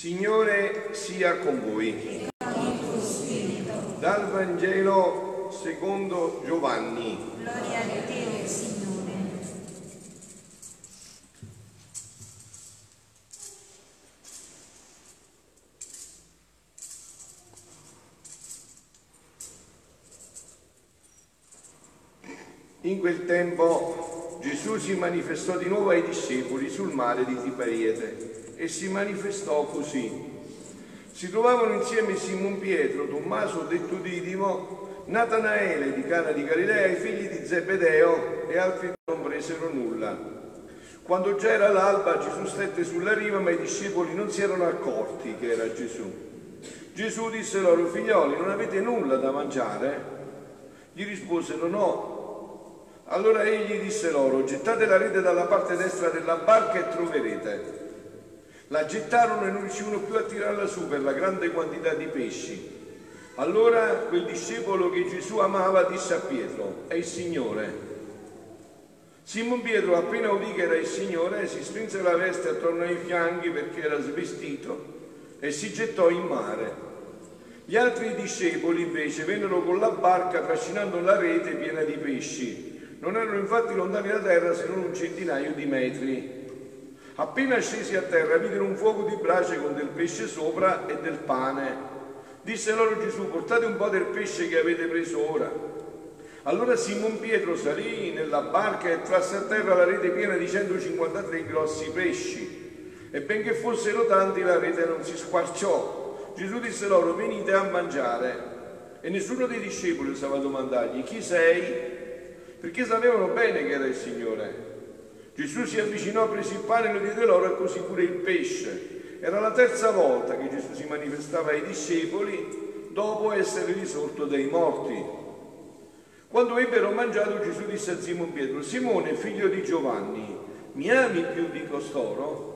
Signore sia con voi. Dal Vangelo secondo Giovanni. Gloria a te, Signore. In quel tempo Gesù si manifestò di nuovo ai discepoli sul mare di Tiberiade e si manifestò così. Si trovavano insieme Simon Pietro, Tommaso detto Didimo, Natanaele di Cana di Galilea, i figli di Zebedeo e altri non presero nulla. Quando già era l'alba Gesù stette sulla riva ma i discepoli non si erano accorti che era Gesù. Gesù disse loro, figlioli, non avete nulla da mangiare? Gli risposero no. Allora egli disse loro, gettate la rete dalla parte destra della barca e troverete. La gettarono e non riuscivano più a tirarla su per la grande quantità di pesci. Allora quel discepolo che Gesù amava disse a Pietro, è il Signore. Simon Pietro appena udì che era il Signore si strinse la veste attorno ai fianchi perché era svestito e si gettò in mare. Gli altri discepoli invece vennero con la barca trascinando la rete piena di pesci. Non erano infatti lontani da terra se non un centinaio di metri. Appena scesi a terra videro un fuoco di brace con del pesce sopra e del pane. Disse loro Gesù, portate un po' del pesce che avete preso ora. Allora Simon Pietro salì nella barca e trasse a terra la rete piena di 153 grossi pesci. E benché fossero tanti la rete non si squarciò. Gesù disse loro, venite a mangiare. E nessuno dei discepoli osava domandargli, chi sei? Perché sapevano bene che era il Signore. Gesù si avvicinò, prese il pane e lo diede loro e così pure il pesce. Era la terza volta che Gesù si manifestava ai discepoli dopo essere risorto dai morti. Quando ebbero mangiato Gesù disse a Simon Pietro, Simone figlio di Giovanni, mi ami più di costoro?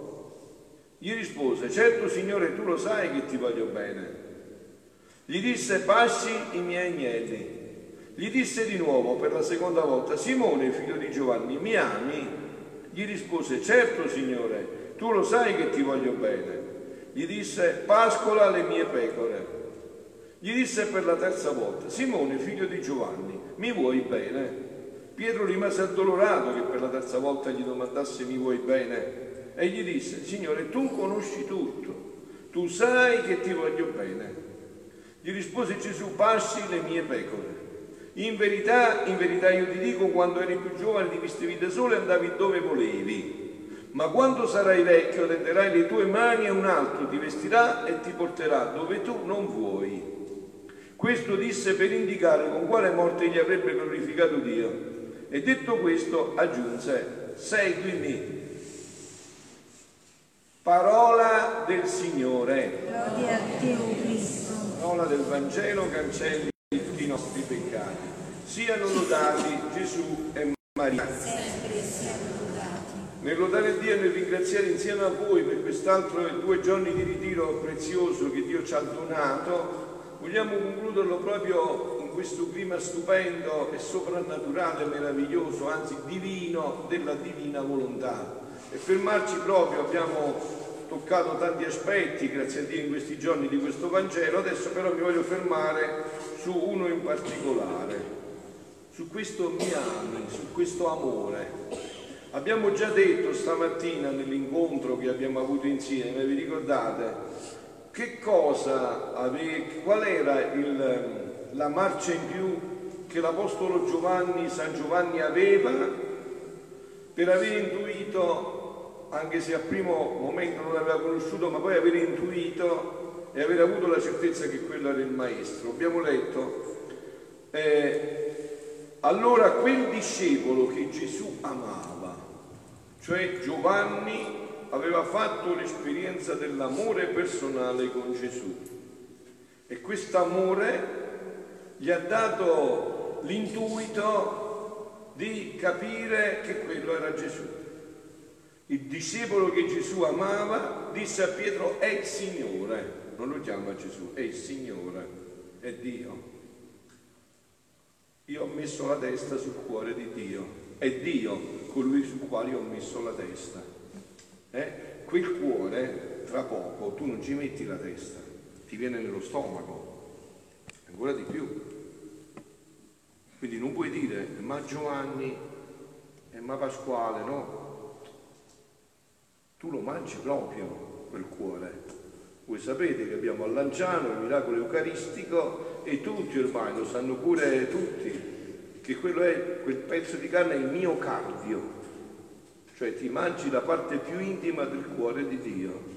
Gli rispose, certo Signore tu lo sai che ti voglio bene. Gli disse, pasci i miei agnelli. Gli disse di nuovo per la seconda volta, Simone figlio di Giovanni, mi ami? Gli rispose, certo Signore, tu lo sai che ti voglio bene. Gli disse, pascola le mie pecore. Gli disse per la terza volta, Simone, figlio di Giovanni, mi vuoi bene? Pietro rimase addolorato che per la terza volta gli domandasse mi vuoi bene e gli disse, Signore, tu conosci tutto, tu sai che ti voglio bene. Gli rispose Gesù, pasci le mie pecore. In verità, in verità io ti dico, quando eri più giovane ti vestivi da solo e andavi dove volevi. Ma quando sarai vecchio tenderai le tue mani e un altro ti vestirà e ti porterà dove tu non vuoi. Questo disse per indicare con quale morte gli avrebbe glorificato Dio. E detto questo aggiunse, seguimi. Parola del Signore. Gloria a te, o Cristo. Parola del Vangelo cancelli tutti i nostri peccati. Siano lodati Gesù e Maria. Sempre siano lodati. Nel lodare Dio e nel ringraziare insieme a voi per quest'altro due giorni di ritiro prezioso che Dio ci ha donato, vogliamo concluderlo proprio in questo clima stupendo e soprannaturale, meraviglioso, anzi divino, della divina volontà. E fermarci proprio, abbiamo toccato tanti aspetti, grazie a Dio, in questi giorni di questo Vangelo, adesso però mi voglio fermare su uno in particolare, su questo mi ami, su questo amore. Abbiamo già detto stamattina nell'incontro che abbiamo avuto insieme, vi ricordate, che cosa ave, qual era il, la marcia in più che l'Apostolo Giovanni, San Giovanni aveva per aver intuito, anche se al primo momento non l'aveva conosciuto, ma poi aver intuito e aver avuto la certezza che quello era il Maestro. Abbiamo letto, eh, allora quel discepolo che Gesù amava, cioè Giovanni, aveva fatto l'esperienza dell'amore personale con Gesù e questo amore gli ha dato l'intuito di capire che quello era Gesù. Il discepolo che Gesù amava disse a Pietro è il Signore, non lo chiama Gesù, è il Signore, è Dio. Io ho messo la testa sul cuore di Dio, è Dio colui sul quale ho messo la testa. Eh? Quel cuore fra poco tu non ci metti la testa, ti viene nello stomaco, ancora di più. Quindi non puoi dire ma Giovanni e ma Pasquale, no? Tu lo mangi proprio quel cuore. Voi sapete che abbiamo a Lanciano il miracolo eucaristico e tutti ormai lo sanno pure tutti, che quello è quel pezzo di carne è il mio cardio, cioè ti mangi la parte più intima del cuore di Dio.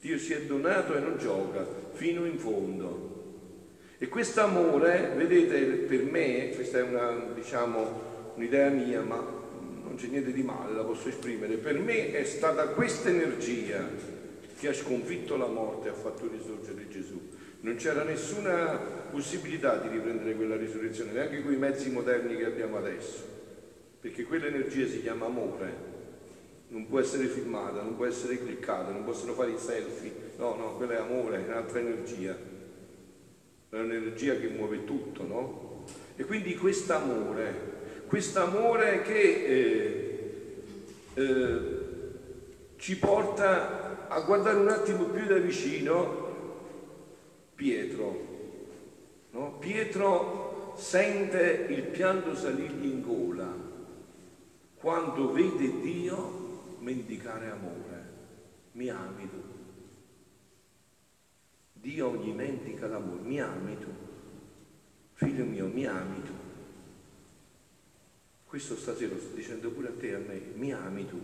Dio si è donato e non gioca fino in fondo. E questo amore, vedete, per me, questa è una, diciamo, un'idea mia, ma non c'è niente di male, la posso esprimere, per me è stata questa energia che ha sconfitto la morte e ha fatto risorgere Gesù. Non c'era nessuna possibilità di riprendere quella risurrezione, neanche con i mezzi moderni che abbiamo adesso, perché quell'energia si chiama amore, non può essere filmata, non può essere cliccata, non possono fare i selfie, no, no, quella è amore, è un'altra energia, è un'energia che muove tutto, no? E quindi quest'amore, quest'amore che eh, eh, ci porta a guardare un attimo più da vicino Pietro. No? Pietro sente il pianto salirgli in gola quando vede Dio mendicare amore. Mi ami tu. Dio gli mendica l'amore. Mi ami tu. Figlio mio, mi ami tu. Questo stasera lo sto dicendo pure a te e a me. Mi ami tu.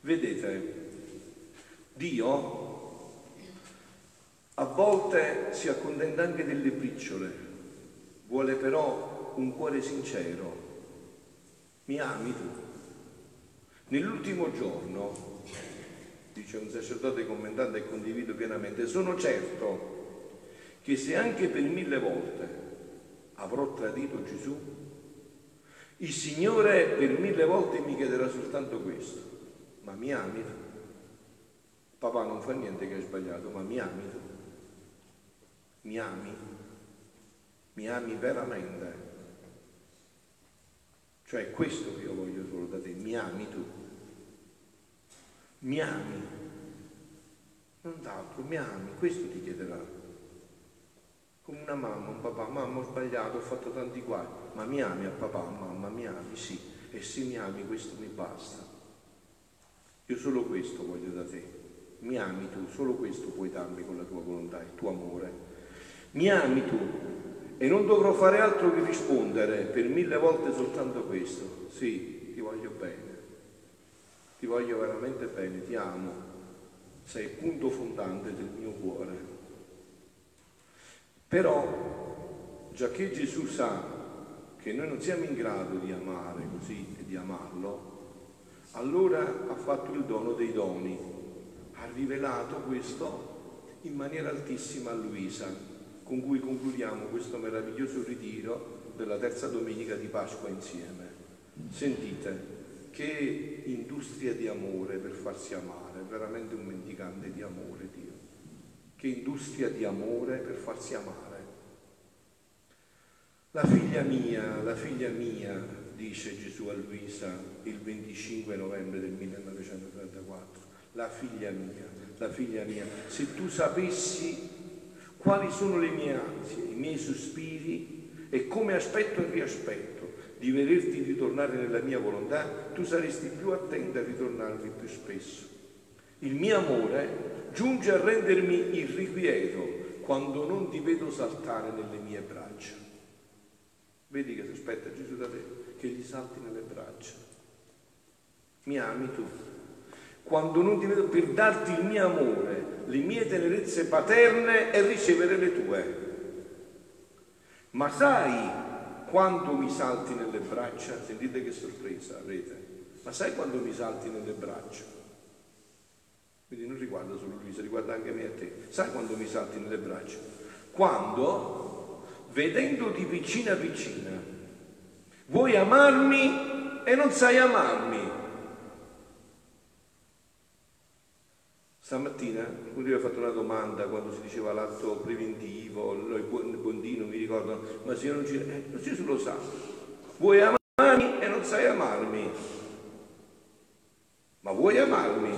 Vedete, Dio a volte si accontenta anche delle briciole, vuole però un cuore sincero. Mi ami tu? Nell'ultimo giorno, dice un sacerdote commentante e condivido pienamente, sono certo che se anche per mille volte avrò tradito Gesù, il Signore per mille volte mi chiederà soltanto questo, ma mi ami tu? Papà non fa niente che hai sbagliato, ma mi ami tu? Mi ami? Mi ami veramente? Cioè questo che io voglio solo da te, mi ami tu? Mi ami? Non d'altro, mi ami, questo ti chiederà. Come una mamma, un papà, mamma ho sbagliato, ho fatto tanti guai, ma mi ami a papà, mamma, mi ami, sì, e se mi ami questo mi basta. Io solo questo voglio da te. Mi ami tu, solo questo puoi darmi con la tua volontà, il tuo amore mi ami tu. E non dovrò fare altro che rispondere per mille volte soltanto questo. Sì, ti voglio bene, ti voglio veramente bene, ti amo, sei il punto fondante del mio cuore. Però, già che Gesù sa che noi non siamo in grado di amare così e di amarlo, allora ha fatto il dono dei doni, ha rivelato questo in maniera altissima a Luisa, con cui concludiamo questo meraviglioso ritiro della terza domenica di Pasqua insieme. Sentite, che industria di amore per farsi amare, veramente un mendicante di amore Dio. Che industria di amore per farsi amare. La figlia mia, la figlia mia, dice Gesù a Luisa il 25 novembre del 1934, la figlia mia, la figlia mia, se tu sapessi quali sono le mie ansie, i miei sospiri e come aspetto e riaspetto di vederti ritornare nella mia volontà, tu saresti più attenta a ritornarvi più spesso. Il mio amore giunge a rendermi irrequieto quando non ti vedo saltare nelle mie braccia. Vedi che si aspetta Gesù da te, che gli salti nelle braccia. Mi ami tu? Quando non ti vedo per darti il mio amore, le mie tenerezze paterne e ricevere le tue. Ma sai quando mi salti nelle braccia? Sentite che sorpresa avrete. Ma sai quando mi salti nelle braccia? Quindi non riguarda solo Luisa, riguarda anche me e te. Sai quando mi salti nelle braccia? Quando, vedendoti vicina vicina, vuoi amarmi e non sai amarmi. Stamattina gli ha fatto una domanda quando si diceva l'atto preventivo, il bondino, mi ricordo, ma se io non ci... Eh, Gesù lo sa, vuoi amarmi e non sai amarmi, ma vuoi amarmi?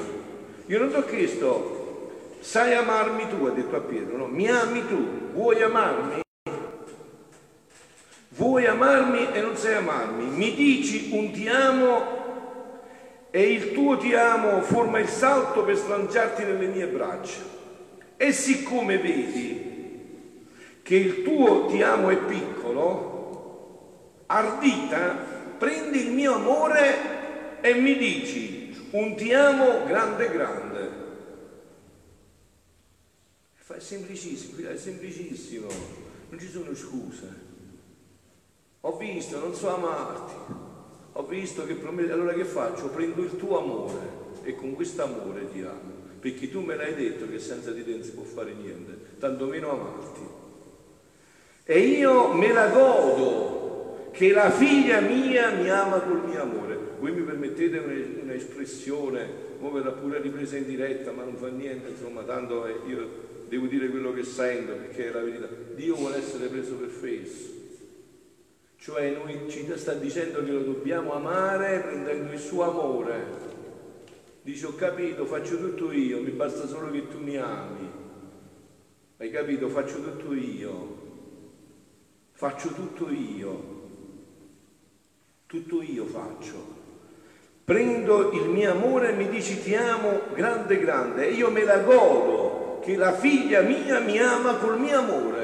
Io non ti ho chiesto, sai amarmi tu, ha detto a Pietro, no? Mi ami tu, vuoi amarmi? Vuoi amarmi e non sai amarmi? Mi dici un ti amo e il tuo ti amo forma il salto per slanciarti nelle mie braccia. E siccome vedi che il tuo ti amo è piccolo, ardita, prendi il mio amore e mi dici un ti amo grande grande. È semplicissimo, è semplicissimo, non ci sono scuse. Ho visto, non so amarti ho visto che prometti, allora che faccio? Prendo il tuo amore e con questo amore ti amo, perché tu me l'hai detto che senza di te non si può fare niente, tanto meno amarti. E io me la godo che la figlia mia mi ama col mio amore. Voi mi permettete un'espressione, ora verrà pure ripresa in diretta, ma non fa niente, insomma, tanto io devo dire quello che sento perché è la verità. Dio vuole essere preso per fesso. Cioè noi ci sta dicendo che lo dobbiamo amare prendendo il suo amore. Dice ho capito, faccio tutto io, mi basta solo che tu mi ami. Hai capito? Faccio tutto io. Faccio tutto io. Tutto io faccio. Prendo il mio amore e mi dici ti amo grande grande e io me la godo che la figlia mia mi ama col mio amore.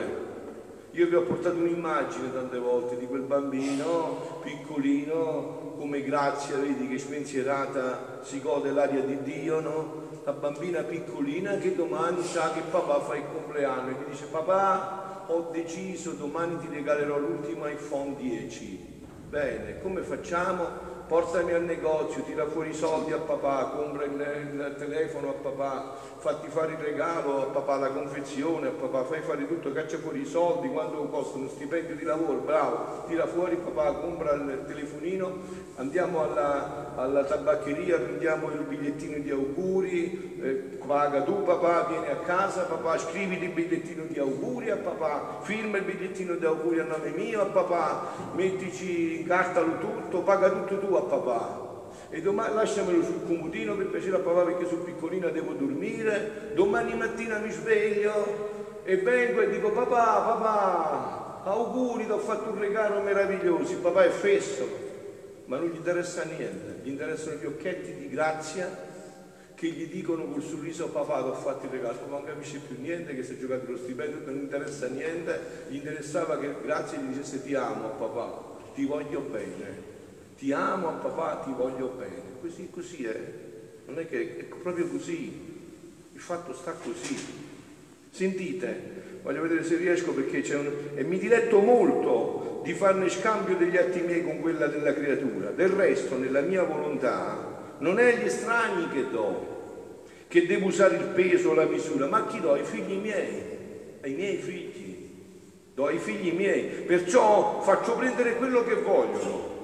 Io vi ho portato un'immagine tante volte di quel bambino piccolino, come grazia, vedi che spensierata si gode l'aria di Dio, no? La bambina piccolina che domani sa che papà fa il compleanno e mi dice papà ho deciso, domani ti regalerò l'ultimo iPhone 10. Bene, come facciamo? Portami al negozio, tira fuori i soldi a papà, compra il, il, telefono a papà, fatti fare il regalo a papà, la confezione a papà, fai fare tutto, caccia fuori i soldi, quanto costa uno stipendio di lavoro, bravo, tira fuori papà, compra il telefonino, andiamo alla, alla tabaccheria, prendiamo il bigliettino di auguri, eh, paga tu papà, vieni a casa papà, scriviti il bigliettino di auguri a papà, firma il bigliettino di auguri a nome mio a papà, mettici, incartalo tutto, paga tutto tu a papà. E domani lasciamelo sul comodino per piacere a papà perché sono piccolina devo dormire. Domani mattina mi sveglio e vengo e dico papà, papà, auguri, ti ho fatto un regalo meraviglioso. Il papà è fesso, ma non gli interessa niente, gli interessano gli occhietti di grazia che gli dicono col sorriso papà ti ho fatto il regalo, ma non capisce più niente, che si è giocato lo stipendio, non interessa niente, gli interessava che grazie gli dicesse ti amo papà, ti voglio bene ti amo a papà, ti voglio bene. Così, così è. Non è che è proprio così. Il fatto sta così. Sentite, voglio vedere se riesco perché c'è un... E mi diletto molto di farne scambio degli atti miei con quella della creatura. Del resto, nella mia volontà, non è agli estranei che do, che devo usare il peso la misura, ma a chi do? Ai figli miei, ai miei figli. Do ai figli miei. Perciò faccio prendere quello che vogliono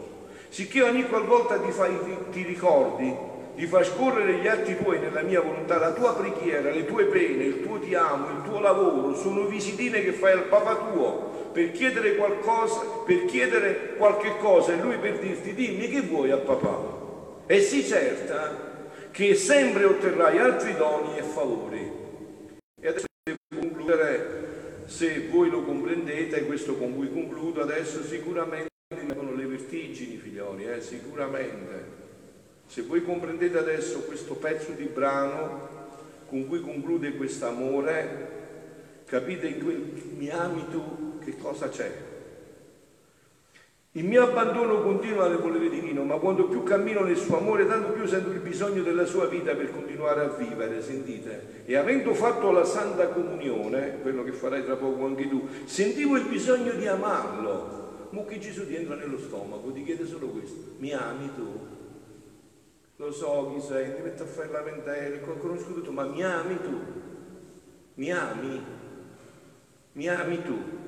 sicché ogni qualvolta ti, fai, ti ricordi di far scorrere gli atti tuoi nella mia volontà, la tua preghiera, le tue pene, il tuo ti amo, il tuo lavoro, sono visitine che fai al papà tuo per chiedere qualcosa, per chiedere qualche cosa e lui per dirti dimmi che vuoi a papà. E sii certa che sempre otterrai altri doni e favori. E adesso devo concludere, se voi lo comprendete, questo con cui concludo, adesso sicuramente vertigini, figlioli, eh, sicuramente. Se voi comprendete adesso questo pezzo di brano con cui conclude questo amore, capite in quel mi ami tu che cosa c'è. Il mio abbandono continua nel volere divino, ma quando più cammino nel suo amore, tanto più sento il bisogno della sua vita per continuare a vivere, sentite? E avendo fatto la Santa Comunione, quello che farai tra poco anche tu, sentivo il bisogno di amarlo, Mo che Gesù ti entra nello stomaco, ti chiede solo questo, mi ami tu? Lo so chi sei, ti metto a fare lamentele, conosco tutto, ma mi ami tu? Mi ami? Mi ami tu?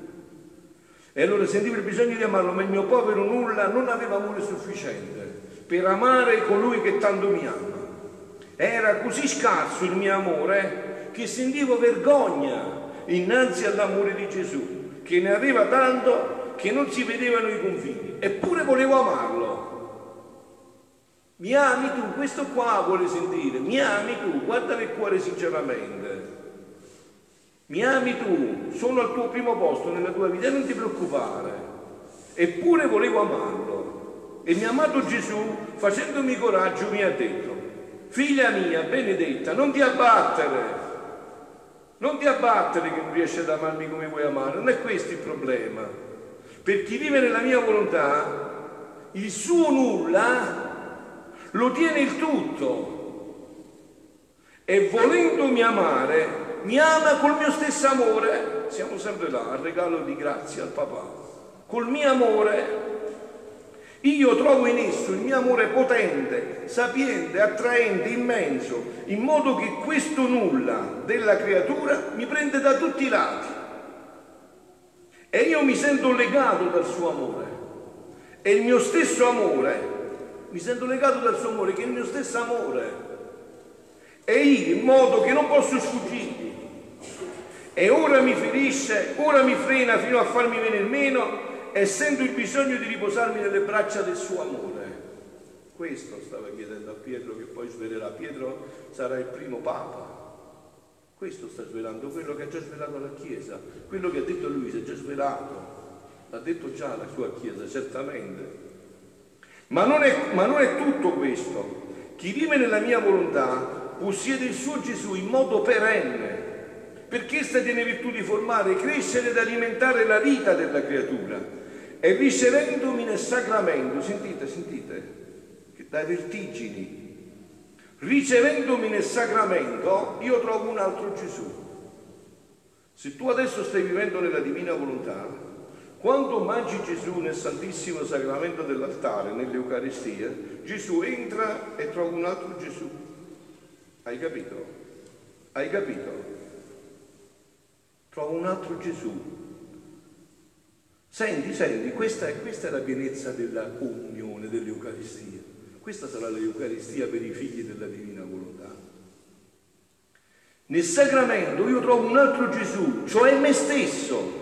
E allora sentivo il bisogno di amarlo, ma il mio povero nulla non aveva amore sufficiente per amare colui che tanto mi ama. Era così scarso il mio amore che sentivo vergogna innanzi all'amore di Gesù, che ne aveva tanto che non si vedevano i confini, eppure volevo amarlo. Mi ami tu? Questo qua vuole sentire. Mi ami tu? Guarda nel cuore sinceramente. Mi ami tu? Sono al tuo primo posto nella tua vita non ti preoccupare. Eppure volevo amarlo. E mi ha amato Gesù facendomi coraggio, mi ha detto, figlia mia, benedetta, non ti abbattere. Non ti abbattere che non riesci ad amarmi come vuoi amare. Non è questo il problema. Per chi vive nella mia volontà, il suo nulla lo tiene il tutto. E volendomi amare, mi ama col mio stesso amore. Siamo sempre là, al regalo di grazia al papà. Col mio amore io trovo in esso il mio amore potente, sapiente, attraente, immenso, in modo che questo nulla della creatura mi prende da tutti i lati. E io mi sento legato dal suo amore. E il mio stesso amore mi sento legato dal suo amore, che è il mio stesso amore. E io in modo che non posso sfuggirgli. E ora mi ferisce, ora mi frena fino a farmi venire meno e sento il bisogno di riposarmi nelle braccia del suo amore. Questo stava chiedendo a Pietro che poi svelerà. Pietro sarà il primo Papa. Questo sta svelando, quello che ha già svelato la Chiesa, quello che ha detto lui si è già svelato, l'ha detto già la sua Chiesa, certamente. Ma non, è, ma non è tutto questo. Chi vive nella mia volontà possiede il suo Gesù in modo perenne, perché sta tiene virtù di formare, crescere ed alimentare la vita della creatura. E ricevendomi nel sacramento, sentite, sentite, che dai vertigini, ricevendomi nel sacramento, io trovo un altro Gesù. Se tu adesso stai vivendo nella divina volontà, quando mangi Gesù nel Santissimo Sacramento dell'altare, nell'Eucaristia, Gesù entra e trova un altro Gesù. Hai capito? Hai capito? Trova un altro Gesù. Senti, senti, questa questa è la pienezza della comunione, dell'Eucaristia. Questa sarà l'Eucaristia per i figli della Divina Volontà. Nel sacramento io trovo un altro Gesù, cioè me stesso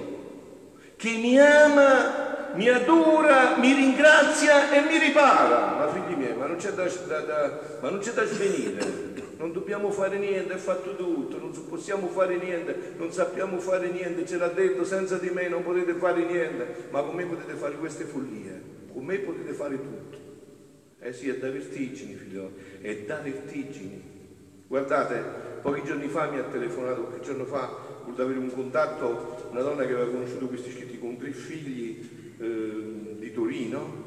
che mi ama, mi adora, mi ringrazia e mi ripara. Ma figli miei, ma non c'è da, da, da, ma non c'è da svenire. Non dobbiamo fare niente, è fatto tutto, non possiamo fare niente, non sappiamo fare niente, ce l'ha detto, senza di me non potete fare niente, ma con me potete fare queste follie, con me potete fare tutto. Eh sì, è da vertigini, figlio, è da vertigini. Guardate, pochi giorni fa mi ha telefonato, qualche giorno fa, voluto avere un contatto, una donna che aveva conosciuto questi scritti con tre figli eh, di Torino,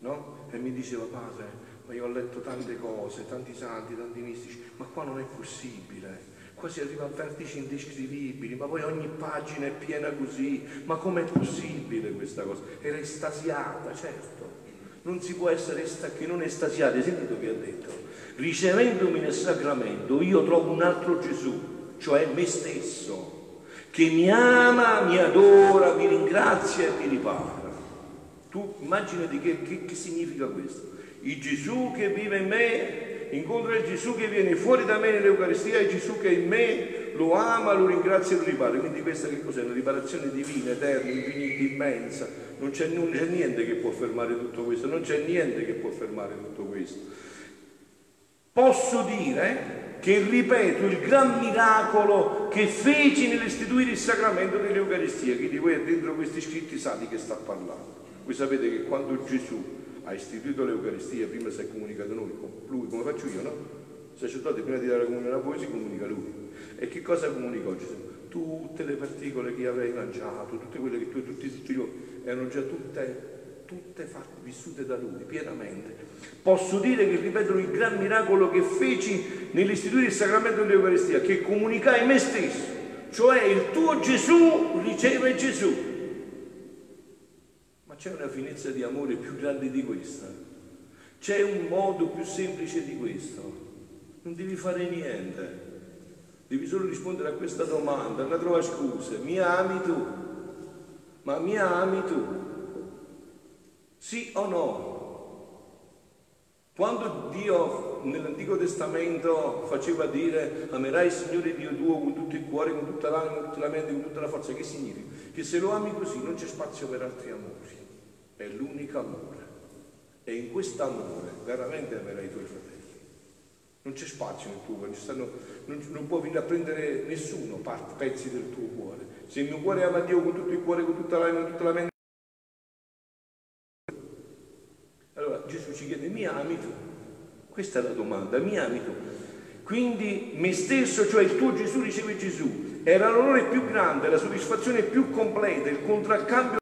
no? E mi diceva, padre, ma io ho letto tante cose, tanti santi, tanti mistici, ma qua non è possibile. Qua si arriva a vertici indescrivibili, ma poi ogni pagina è piena così. Ma com'è possibile questa cosa? Era estasiata, certo. Non si può essere che non estasiati. Hai sentito che ha detto? Ricevendomi nel sacramento, io trovo un altro Gesù cioè me stesso, che mi ama, mi adora, mi ringrazia e mi ripara. Tu immaginati che, che, che significa questo. Il Gesù che vive in me incontra il Gesù che viene fuori da me nell'Eucaristia, il Gesù che è in me lo ama, lo ringrazia e lo ripara. Quindi questa che cos'è? Una riparazione divina, eterna, infinita, immensa. Non c'è, non c'è niente che può fermare tutto questo, non c'è niente che può fermare tutto questo. Posso dire che ripeto il gran miracolo che feci nell'istituire il sacramento dell'Eucaristia. Chi di voi è dentro questi scritti sa di che sta parlando. Voi sapete che quando Gesù ha istituito l'Eucaristia, prima si è comunicato noi, lui, come faccio io, no? Il sacerdote prima di dare la comunione a voi si comunica lui. E che cosa comunicò Gesù? Tutte le particole che avrei mangiato, tutte quelle che tu tutti i tuoi erano già tutte tutte fatte, vissute da lui pienamente. Posso dire che ripetono il gran miracolo che feci nell'istituire il sacramento dell'Eucaristia, che comunicai me stesso, cioè il tuo Gesù riceve Gesù. C'è una finezza di amore più grande di questa? C'è un modo più semplice di questo? Non devi fare niente, devi solo rispondere a questa domanda, non trova scuse, mi ami tu, ma mi ami tu? Sì o no? Quando Dio nell'Antico Testamento faceva dire amerai il Signore Dio tuo con tutto il cuore, con tutta l'anima, con tutta la mente, con tutta la forza, che significa? Che se lo ami così non c'è spazio per altri amori, è l'unico amore. E in quest'amore veramente amerai i tuoi fratelli. Non c'è spazio nel tuo cuore, stanno, non, non, può venire a prendere nessuno parte, pezzi del tuo cuore. Se il mio cuore ama Dio con tutto il cuore, con tutta l'anima, con tutta la mente. Allora Gesù ci chiede, mi ami tu? Questa è la domanda, mi ami tu? Quindi me stesso, cioè il tuo Gesù, riceve Gesù. Era l'onore più grande, la soddisfazione più completa, il contraccambio